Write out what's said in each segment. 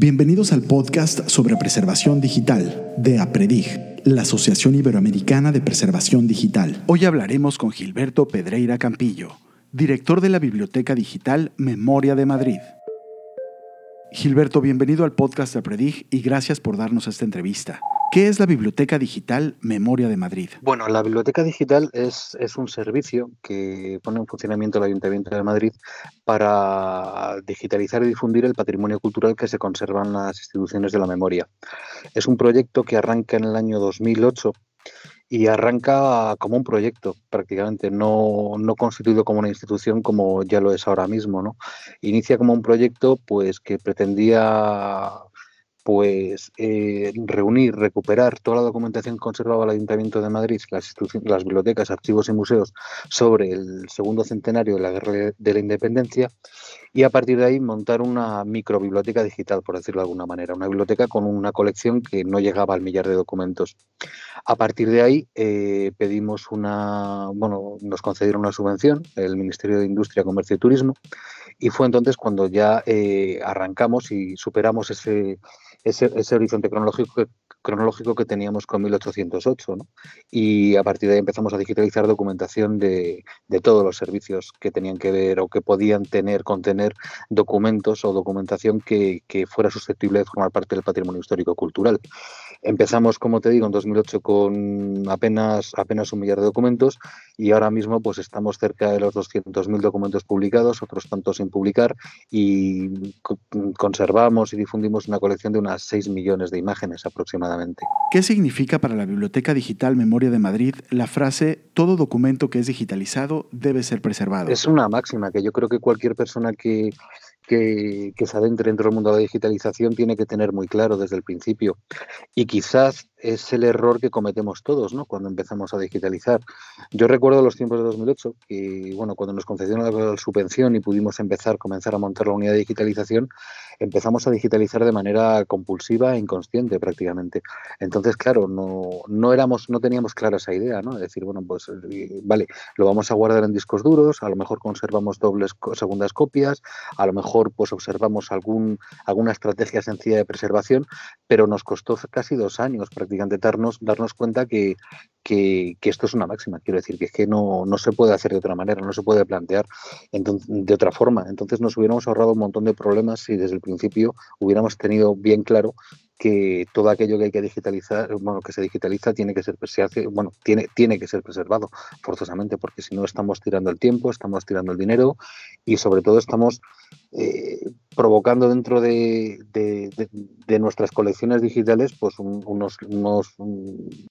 Bienvenidos al podcast sobre preservación digital de APREDIG, la Asociación Iberoamericana de Preservación Digital. Hoy hablaremos con Gilberto Pedreira Campillo, director de la Biblioteca Digital Memoria de Madrid. Gilberto, bienvenido al podcast de APREDIG y gracias por darnos esta entrevista. ¿Qué es la Biblioteca Digital Memoria de Madrid? Bueno, la Biblioteca Digital es, es, un servicio que pone en funcionamiento el Ayuntamiento de Madrid para digitalizar y difundir el patrimonio cultural que se conserva en las instituciones de la memoria. Es un proyecto que arranca en el año 2008 y arranca como un proyecto prácticamente, no, no, constituido como una institución como ya lo es ahora mismo. ¿no? Inicia como un proyecto pues, que pretendía pues eh, reunir, recuperar toda la documentación que conservaba el Ayuntamiento de Madrid, las, las bibliotecas, archivos y museos sobre el segundo centenario de la Guerra de la Independencia y a partir de ahí montar una microbiblioteca digital, por decirlo de alguna manera, una biblioteca con una colección que no llegaba al millar de documentos. A partir de ahí eh, pedimos una, bueno, nos concedieron una subvención, el Ministerio de Industria, Comercio y Turismo, y fue entonces cuando ya eh, arrancamos y superamos ese ese, ese horizonte cronológico que, cronológico que teníamos con 1808. ¿no? Y a partir de ahí empezamos a digitalizar documentación de, de, todos los servicios que tenían que ver o que podían tener, contener documentos o documentación que, que fuera susceptible de formar parte del patrimonio histórico cultural. Empezamos, como te digo, en 2008 con apenas, apenas un millar de documentos y ahora mismo pues estamos cerca de los 200.000 documentos publicados, otros tantos sin publicar y conservamos y difundimos una colección de unas 6 millones de imágenes aproximadamente. ¿Qué significa para la Biblioteca Digital Memoria de Madrid la frase todo documento que es digitalizado debe ser preservado? Es una máxima que yo creo que cualquier persona que que, que, se adentre dentro del mundo de la digitalización tiene que tener muy claro desde el principio. Y quizás es el error que cometemos todos ¿no? cuando empezamos a digitalizar. Yo recuerdo los tiempos de 2008, que bueno, cuando nos concedieron la subvención y pudimos empezar, comenzar a montar la unidad de digitalización, empezamos a digitalizar de manera compulsiva e inconsciente prácticamente. Entonces, claro, no, no, éramos, no teníamos clara esa idea, ¿no? Es decir, bueno, pues eh, vale, lo vamos a guardar en discos duros, a lo mejor conservamos dobles segundas copias, a lo mejor pues observamos algún, alguna estrategia sencilla de preservación, pero nos costó casi dos años prácticamente darnos, darnos cuenta que, que, esto es una máxima. Quiero decir que es que no, no, se puede hacer de otra manera, no se puede plantear de otra forma. Entonces nos hubiéramos ahorrado un montón de problemas si desde el principio hubiéramos tenido bien claro que todo aquello que hay que digitalizar, bueno, que se digitaliza tiene que ser se hace, bueno, tiene, tiene que ser preservado forzosamente, porque si no estamos tirando el tiempo, estamos tirando el dinero y sobre todo estamos eh, provocando dentro de, de, nuestras colecciones digitales pues un, unos, unos un,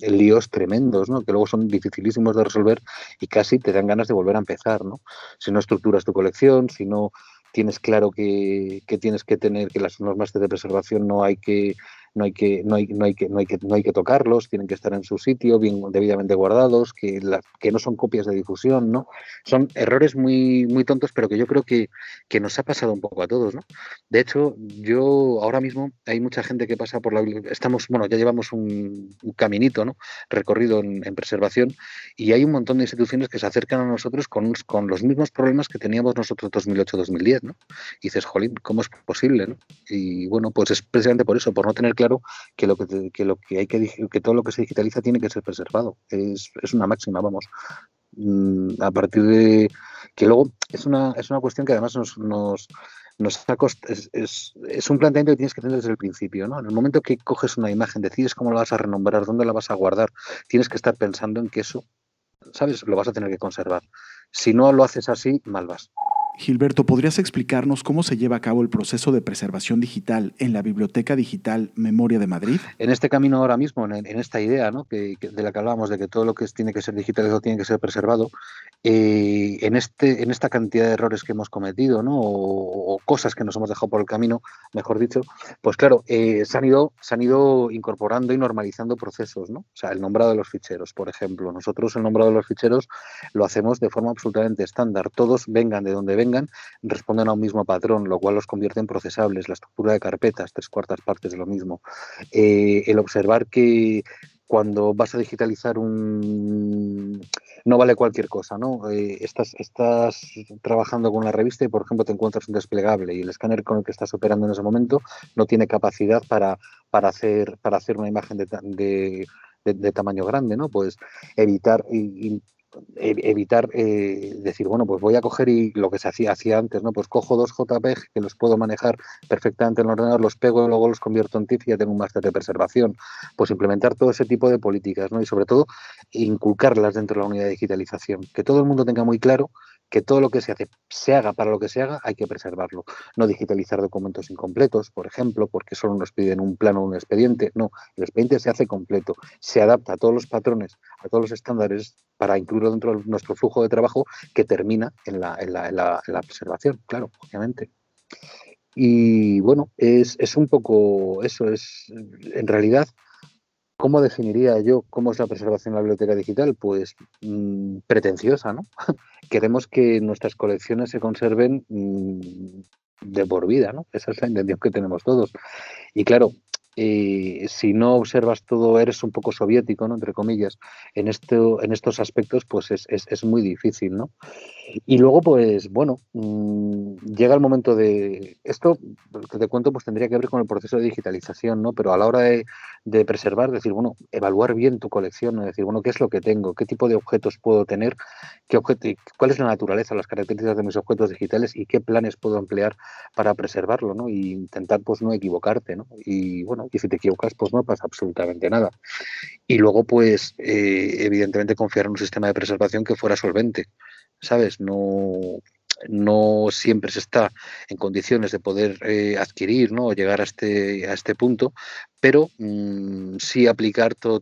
líos tremendos, ¿no? que luego son dificilísimos de resolver y casi te dan ganas de volver a empezar, ¿no? Si no estructuras tu colección, si no tienes claro que, que, tienes que tener que las normas de preservación no hay que no hay que no hay, no hay que no hay que no hay que tocarlos tienen que estar en su sitio bien debidamente guardados que la, que no son copias de difusión no son errores muy muy tontos pero que yo creo que, que nos ha pasado un poco a todos no de hecho yo ahora mismo hay mucha gente que pasa por la estamos bueno ya llevamos un, un caminito no recorrido en, en, preservación y hay un montón de instituciones que se acercan a nosotros con, con los mismos problemas que teníamos nosotros 2008-2010 no y dices jolín cómo es posible no y bueno pues es precisamente por eso por no tener claro claro que lo que, que lo que hay que que todo lo que se digitaliza tiene que ser preservado. Es, es una máxima, vamos. Mm, a partir de que luego es una, es una cuestión que además nos, nos, nos es, es, es, un planteamiento que tienes que tener desde el principio. ¿no? En el momento que coges una imagen, decides cómo la vas a renombrar, dónde la vas a guardar, tienes que estar pensando en que eso, ¿sabes? Lo vas a tener que conservar. Si no lo haces así, mal vas. Gilberto, ¿podrías explicarnos cómo se lleva a cabo el proceso de preservación digital en la Biblioteca Digital Memoria de Madrid? En este camino ahora mismo, en, esta idea ¿no? de la que hablábamos, de que todo lo que tiene que ser digitalizado tiene que ser preservado, eh, en, este, en esta cantidad de errores que hemos cometido ¿no? o, o, cosas que nos hemos dejado por el camino, mejor dicho, pues claro, eh, se, han ido, se han ido incorporando y normalizando procesos. ¿no? O sea, el nombrado de los ficheros, por ejemplo. Nosotros el nombrado de los ficheros lo hacemos de forma absolutamente estándar. Todos vengan de donde vengan responden a un mismo patrón, lo cual los convierte en procesables. La estructura de carpetas, tres cuartas partes de lo mismo. Eh, el observar que cuando vas a digitalizar un... No vale cualquier cosa, ¿no? Eh, estás, trabajando con una revista y, por ejemplo, te encuentras un desplegable y el escáner con el que estás operando en ese momento no tiene capacidad para, para, hacer, para hacer una imagen de, de, tamaño grande, ¿no? Pues evitar evitar eh, decir, bueno, pues voy a coger y lo que se hacía, hacía antes, ¿no? Pues cojo dos JPEG que los puedo manejar perfectamente en el ordenador, los pego y luego los convierto en TIFF y ya tengo un máster de preservación. Pues implementar todo ese tipo de políticas, ¿no? Y sobre todo inculcarlas dentro de la unidad de digitalización. Que todo el mundo tenga muy claro que todo lo que se hace, se haga para lo que se haga, hay que preservarlo. No digitalizar documentos incompletos, por ejemplo, porque solo nos piden un plano o un expediente. No, el expediente se hace completo, se adapta a todos los patrones, a todos los estándares para incluirlo dentro de nuestro flujo de trabajo que termina en la, en la, en la, claro, obviamente. Y bueno, es, es un poco eso, es en realidad ¿Cómo definiría yo cómo es la preservación de la biblioteca digital? Pues mm, pretenciosa, ¿no? Queremos que nuestras colecciones se conserven mm, de por vida, ¿no? Esa es la intención que tenemos todos. Y claro, eh, si no observas todo, eres un poco soviético, ¿no? entre comillas, en, esto, en estos aspectos, pues es, es, es muy difícil. ¿no? Y luego, pues bueno, mm, llega el momento de... Esto que te cuento, pues tendría que ver con el proceso de digitalización, ¿no? Pero a la hora de, de preservar, decir, bueno, evaluar bien tu colección, decir, bueno, ¿qué es lo que tengo? ¿Qué tipo de objetos puedo tener? ¿Qué ¿Cuál es la naturaleza, las características de mis objetos digitales y qué planes puedo emplear para preservarlo, ¿no? Y intentar, pues, no equivocarte, ¿no? Y bueno, y si te equivocas, pues no pasa absolutamente nada. Y luego, pues, eh, evidentemente confiar en un sistema de preservación que fuera solvente, ¿sabes? No, no siempre se está en condiciones de poder eh, adquirir ¿no? o llegar a este, a este punto, pero mm, sí aplicar todo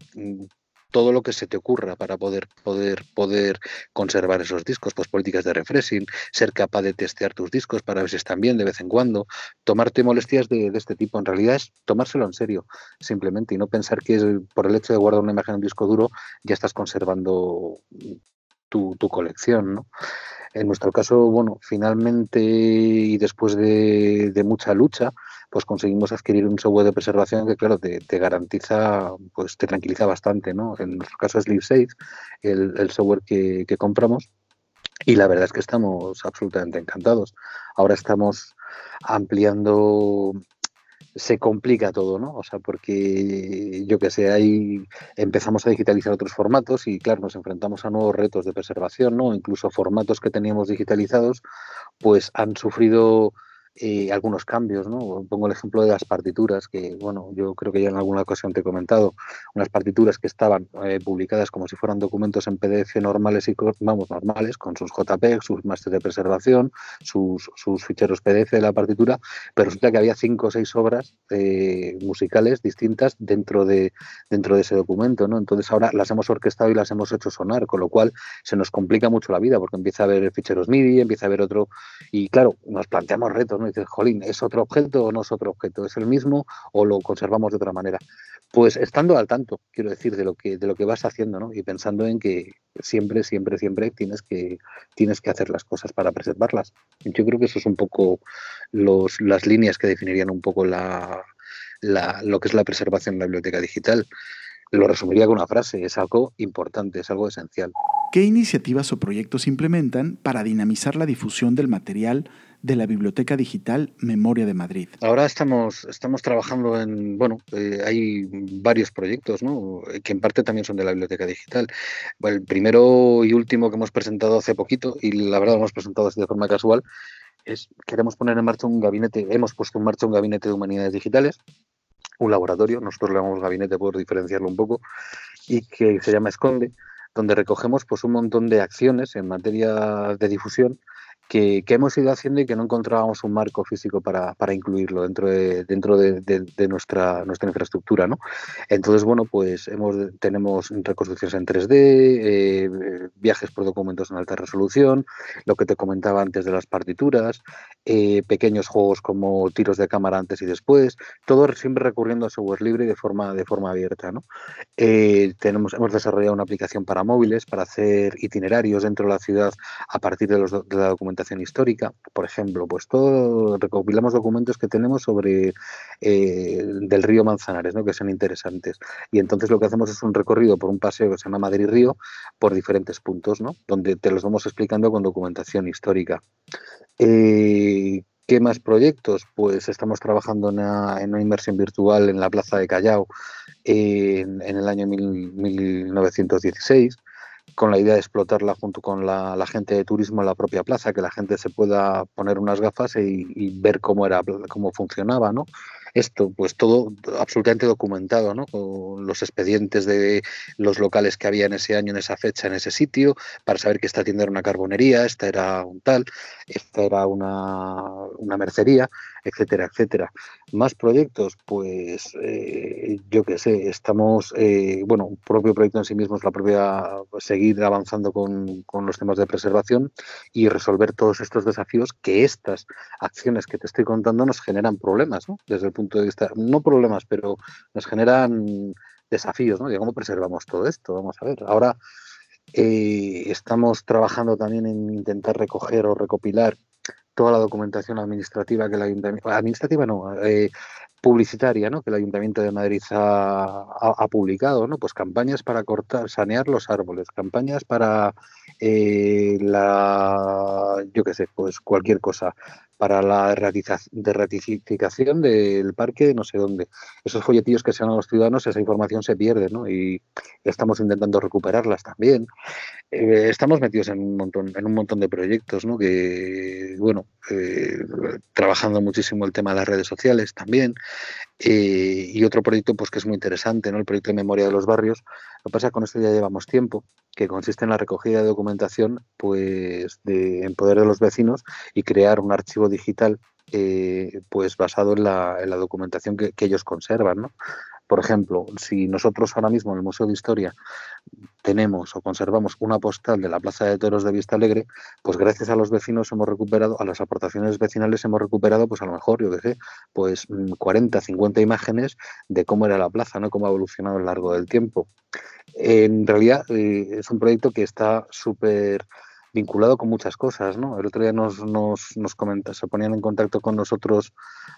todo lo que se te ocurra para poder, poder, poder conservar esos discos, pues políticas de refreshing, ser capaz de testear tus discos para ver si están bien de vez en cuando, tomarte molestias de, este tipo. En realidad es tomárselo en serio, simplemente, y no pensar que por el hecho de guardar una imagen en un disco duro ya estás conservando tu, tu colección, ¿no? En nuestro caso, bueno, finalmente y después de, mucha lucha, pues conseguimos adquirir un software de preservación que, claro, te, garantiza, pues te tranquiliza bastante, ¿no? En nuestro caso es LiveSafe, el, el software que, que compramos, y la verdad es que estamos absolutamente encantados. Ahora estamos ampliando se complica todo, ¿no? O sea, porque yo que sé, ahí empezamos a digitalizar otros formatos y claro, nos enfrentamos a nuevos retos de preservación, ¿no? Incluso formatos que teníamos digitalizados, pues han sufrido eh, algunos cambios, ¿no? Pongo el ejemplo de las partituras, que, bueno, yo creo que ya en alguna ocasión te he comentado, unas partituras que estaban eh, publicadas como si fueran documentos en PDF normales y, vamos, normales, con sus JPEG, sus másteres de preservación, sus, sus, ficheros PDF de la partitura, pero resulta que había cinco o seis obras eh, musicales distintas dentro de, dentro de ese documento, ¿no? Entonces ahora las hemos orquestado y las hemos hecho sonar, con lo cual se nos complica mucho la vida, porque empieza a haber ficheros MIDI, empieza a haber otro, y claro, nos planteamos retos, ¿no? Dices, jolín, ¿es otro objeto o no es otro objeto? ¿Es el mismo o lo conservamos de otra manera? Pues estando al tanto, quiero decir, de lo que, de lo que vas haciendo, ¿no? Y pensando en que siempre, siempre, siempre tienes que, tienes que hacer las cosas para preservarlas. Yo creo que eso es un poco los, las líneas que definirían un poco la, la, lo que es la preservación en la biblioteca digital. Lo resumiría con una frase, es algo importante, es algo esencial. ¿Qué iniciativas o proyectos implementan para dinamizar la difusión del material de la Biblioteca Digital Memoria de Madrid? Ahora estamos, estamos trabajando en, bueno, eh, hay varios proyectos, ¿no? Que en parte también son de la Biblioteca Digital. el primero y último que hemos presentado hace poquito, y la verdad lo hemos presentado así de forma casual, es queremos poner en marcha un gabinete, hemos puesto en marcha un gabinete de humanidades digitales, un laboratorio, nosotros le llamamos gabinete por diferenciarlo un poco, y que se llama Esconde, donde recogemos pues un montón de acciones en materia de difusión que, hemos ido haciendo y que no encontrábamos un marco físico para, incluirlo dentro de, dentro de, nuestra, nuestra infraestructura. ¿no? Entonces, bueno, pues hemos, tenemos reconstrucciones en 3D, eh, viajes por documentos en alta resolución, lo que te comentaba antes de las partituras, eh, pequeños juegos como tiros de cámara antes y después, todo siempre recurriendo a software libre y de forma, de forma abierta. ¿no? Eh, tenemos, hemos desarrollado una aplicación para móviles para hacer itinerarios dentro de la ciudad a partir de, los, de la documentación histórica, por ejemplo, pues todo recopilamos documentos que tenemos sobre eh, del río Manzanares, ¿no? que sean interesantes. Y entonces lo que hacemos es un recorrido por un paseo que se llama Madrid Río por diferentes puntos, ¿no? donde te los vamos explicando con documentación histórica. Eh, ¿Qué más proyectos? Pues estamos trabajando en una, inmersión virtual en la Plaza de Callao en, el año 1916 con la idea de explotarla junto con la, gente de turismo en la propia plaza, que la gente se pueda poner unas gafas y, y, ver cómo era, cómo funcionaba, ¿no? esto, pues todo absolutamente documentado, ¿no? Con los expedientes de los locales que había en ese año, en esa fecha, en ese sitio, para saber que esta tienda era una carbonería, esta era un tal, esta era una, una mercería, etcétera, etcétera. Más proyectos, pues eh, yo qué sé, estamos, eh, bueno, un propio proyecto en sí mismo es la propia, seguir avanzando con, con los temas de preservación y resolver todos estos desafíos que estas acciones que te estoy contando nos generan problemas, ¿no? Desde el punto de vista, no problemas, pero nos generan desafíos, ¿no? De cómo preservamos todo esto. Vamos a ver. Ahora eh, estamos trabajando también en intentar recoger o recopilar toda la documentación administrativa que el ayuntamiento, administrativa no, eh, publicitaria, ¿no? Que el Ayuntamiento de Madrid ha, publicado, ¿no? Pues campañas para cortar, sanear los árboles, campañas para eh, la, yo qué sé, pues cualquier cosa, para la ratificación del parque no sé dónde. Esos folletillos que se dan a los ciudadanos, esa información se pierde, ¿no? Y estamos intentando recuperarlas también. Eh, estamos metidos en un montón, en un montón de proyectos, ¿no? Que, bueno, eh, trabajando muchísimo el tema de las redes sociales también. Eh, y otro proyecto, pues que es muy interesante, ¿no? El proyecto de memoria de los barrios. Lo que pasa con esto ya llevamos tiempo, que consiste en la recogida de documentación, pues, de, en poder de los vecinos y crear un archivo digital eh, pues basado en la, en la documentación que, que, ellos conservan. ¿no? Por ejemplo, si nosotros ahora mismo en el Museo de Historia tenemos o conservamos una postal de la Plaza de Toros de Vista Alegre, pues gracias a los vecinos hemos recuperado, a las aportaciones vecinales hemos recuperado, pues a lo mejor, yo qué sé, pues 40, mm, 50 imágenes de cómo era la plaza, ¿no? Cómo ha evolucionado a lo largo del tiempo. En realidad eh, es un proyecto que está súper vinculado con muchas cosas, ¿no? El otro día nos, nos, nos comenta, se ponían en contacto con nosotros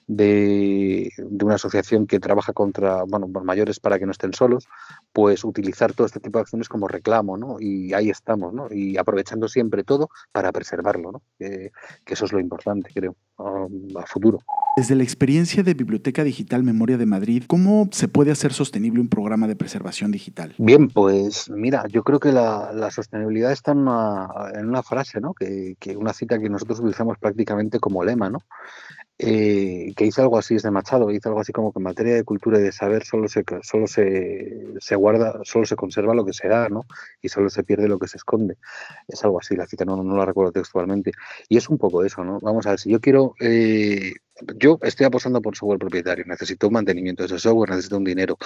de, de, una asociación que trabaja contra, bueno, mayores para que no estén solos, pues utilizar todo este tipo de acciones como reclamo, ¿no? Y ahí estamos, ¿no? Y aprovechando siempre todo para preservarlo, ¿no? Que, que eso es lo importante, creo, a futuro. Desde la experiencia de Biblioteca Digital Memoria de Madrid, ¿cómo se puede hacer sostenible un programa de preservación digital? Bien, pues mira, yo creo que la, la sostenibilidad está en una, en una frase, ¿no? Que, que, una cita que nosotros utilizamos prácticamente como lema, ¿no? Eh, que hizo algo así, es de Machado, hizo algo así como que en materia de cultura y de saber solo se, solo se, se guarda, solo se conserva lo que se da, ¿no? Y solo se pierde lo que se esconde. Es algo así, la cita no, no la recuerdo textualmente. Y es un poco eso, ¿no? Vamos a ver, si yo quiero eh, yo estoy apostando por software propietario, necesito un mantenimiento de ese software, necesito un dinero,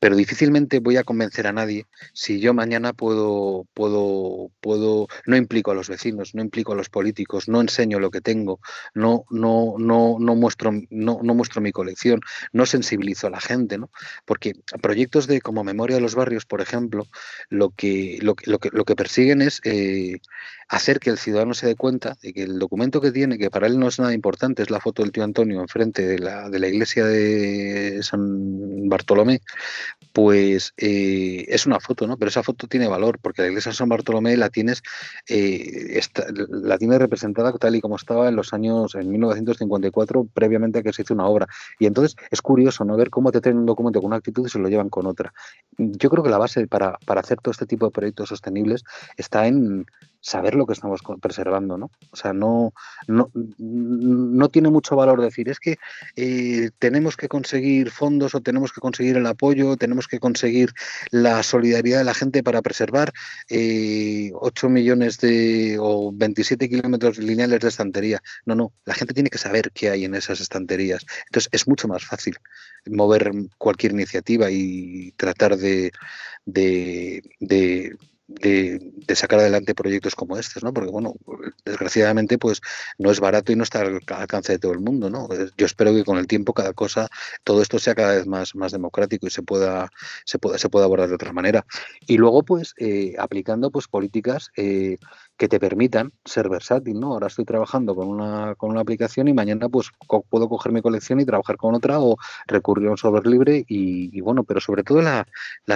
pero difícilmente voy a convencer a nadie si yo mañana puedo, puedo, puedo, no implico a los vecinos, no implico a los políticos, no enseño lo que tengo, no, no, no, no muestro, no, no muestro mi colección, no sensibilizo a la gente, ¿no? Porque proyectos de como memoria de los barrios, por ejemplo, lo que, lo, lo que, lo que persiguen es eh, hacer que el ciudadano se dé cuenta de que el documento que tiene, que para él no es nada importante, es la foto del tío Antonio enfrente de la, de la iglesia de San Bartolomé, pues eh, es una foto, ¿no? Pero esa foto tiene valor, porque la iglesia de San Bartolomé la tienes, eh, la tienes representada tal y como estaba en los años, en 1954, previamente a que se hizo una obra. Y entonces es curioso, ¿no? Ver cómo te traen un documento con una actitud y se lo llevan con otra. Yo creo que la base para, para hacer todo este tipo de proyectos sostenibles está en saber lo que estamos preservando, ¿no? O sea, no, no, no tiene mucho valor decir, es que eh, tenemos que conseguir fondos o tenemos que conseguir el apoyo, tenemos que conseguir la solidaridad de la gente para preservar eh, 8 millones de o 27 kilómetros lineales de estantería. No, no, la gente tiene que saber qué hay en esas estanterías. Entonces es mucho más fácil mover cualquier iniciativa y tratar de, de, de de, sacar adelante proyectos como estos, ¿no? Porque, bueno, desgraciadamente, pues no es barato y no está al alcance de todo el mundo, ¿no? Yo espero que con el tiempo cada cosa, todo esto sea cada vez más, más democrático y se pueda, se pueda, se pueda abordar de otra manera. Y luego, pues, eh, aplicando pues políticas eh, que te permitan ser versátil, ¿no? Ahora estoy trabajando con una, con una aplicación y mañana pues puedo coger mi colección y trabajar con otra o recurrir a un software libre y, bueno, pero sobre todo la,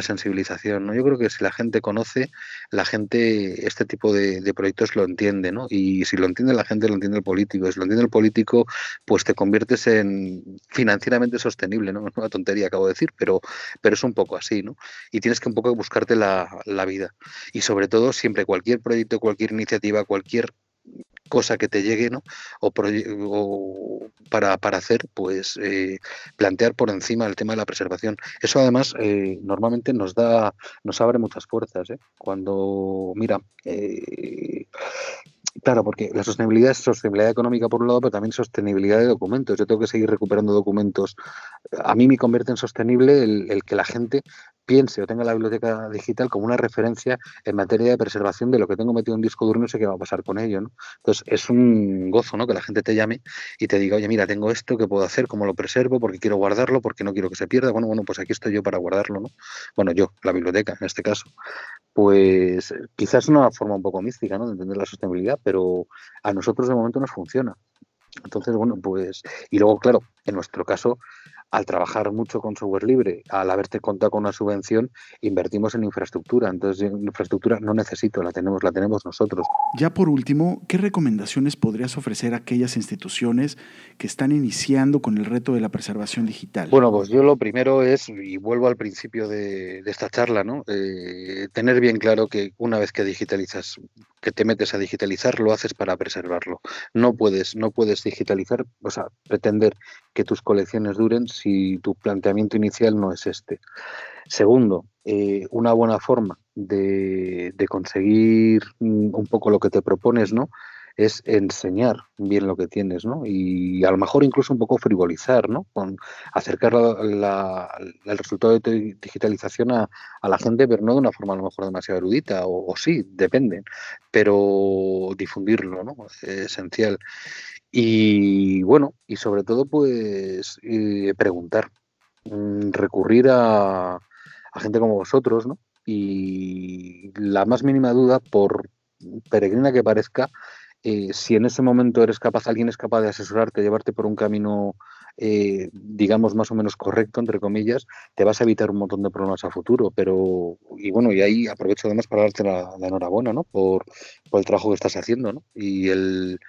sensibilización, ¿no? Yo creo que si la gente conoce, la gente este tipo de, proyectos lo entiende, ¿no? Y si lo entiende la gente, lo entiende el político. Si lo entiende el político, pues te conviertes en financieramente sostenible, ¿no? Una tontería acabo de decir, pero, pero es un poco así, ¿no? Y tienes que un poco buscarte la, la vida. Y sobre todo, siempre cualquier proyecto, cualquier iniciativa, cualquier cosa que te llegue, ¿no? O, para, para, hacer, pues eh, plantear por encima el tema de la preservación. Eso además eh, normalmente nos da, nos abre muchas puertas. ¿eh? Cuando, mira, Claro, porque la sostenibilidad es sostenibilidad económica por un lado, pero también sostenibilidad de documentos. Yo tengo que seguir recuperando documentos. A mí me convierte en sostenible el, que la gente piense o tenga la biblioteca digital como una referencia en materia de preservación de lo que tengo metido en un disco duro y no sé qué va a pasar con ello. ¿no? Entonces, es un gozo ¿no? que la gente te llame y te diga, oye, mira, tengo esto, ¿qué puedo hacer? ¿Cómo lo preservo? Porque quiero guardarlo, porque no quiero que se pierda. Bueno, bueno, pues aquí estoy yo para guardarlo. ¿no? Bueno, yo, la biblioteca en este caso pues quizás una forma un poco mística ¿no? de entender la sostenibilidad, pero a nosotros de momento nos funciona. Entonces, bueno, pues, y luego, claro, en nuestro caso, al trabajar mucho con software libre, al haberte contado con una subvención, invertimos en infraestructura. Entonces, infraestructura no necesito, la tenemos, la tenemos nosotros. Ya por último, ¿qué recomendaciones podrías ofrecer a aquellas instituciones que están iniciando con el reto de la preservación digital? Bueno, pues yo lo primero es, y vuelvo al principio de, esta charla, ¿no? Eh, tener bien claro que una vez que digitalizas, que te metes a digitalizar, lo haces para preservarlo. No puedes, no puedes digitalizar, o sea, pretender que tus colecciones duren si tu planteamiento inicial no es este. Segundo, eh, una buena forma de, conseguir mm, un poco lo que te propones, ¿no? es enseñar bien lo que tienes, ¿no? Y a lo mejor incluso un poco frivolizar, ¿no? Con acercar el resultado de digitalización a, la gente, pero no de una forma a lo mejor demasiado erudita, o, sí, depende, pero difundirlo, ¿no? Es esencial. Y bueno, y sobre todo, pues eh, preguntar, mm, recurrir a, a gente como vosotros, ¿no? Y la más mínima duda, por peregrina que parezca, eh, si en ese momento eres capaz, alguien es capaz de asesorarte, llevarte por un camino, eh, digamos, más o menos correcto, entre comillas, te vas a evitar un montón de problemas a futuro. Pero, y bueno, y ahí aprovecho además para darte la, enhorabuena, ¿no? Por, el trabajo que estás haciendo, ¿no? Y el,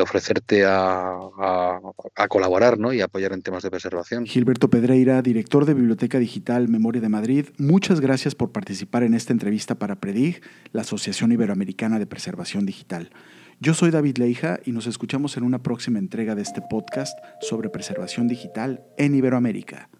ofrecerte a, a, colaborar, ¿no? Y apoyar en temas de preservación. Gilberto Pedreira, director de Biblioteca Digital Memoria de Madrid, muchas gracias por participar en esta entrevista para PREDIG, la Asociación Iberoamericana de Preservación Digital. Yo soy David Leija y nos escuchamos en una próxima entrega de este podcast sobre preservación digital en Iberoamérica.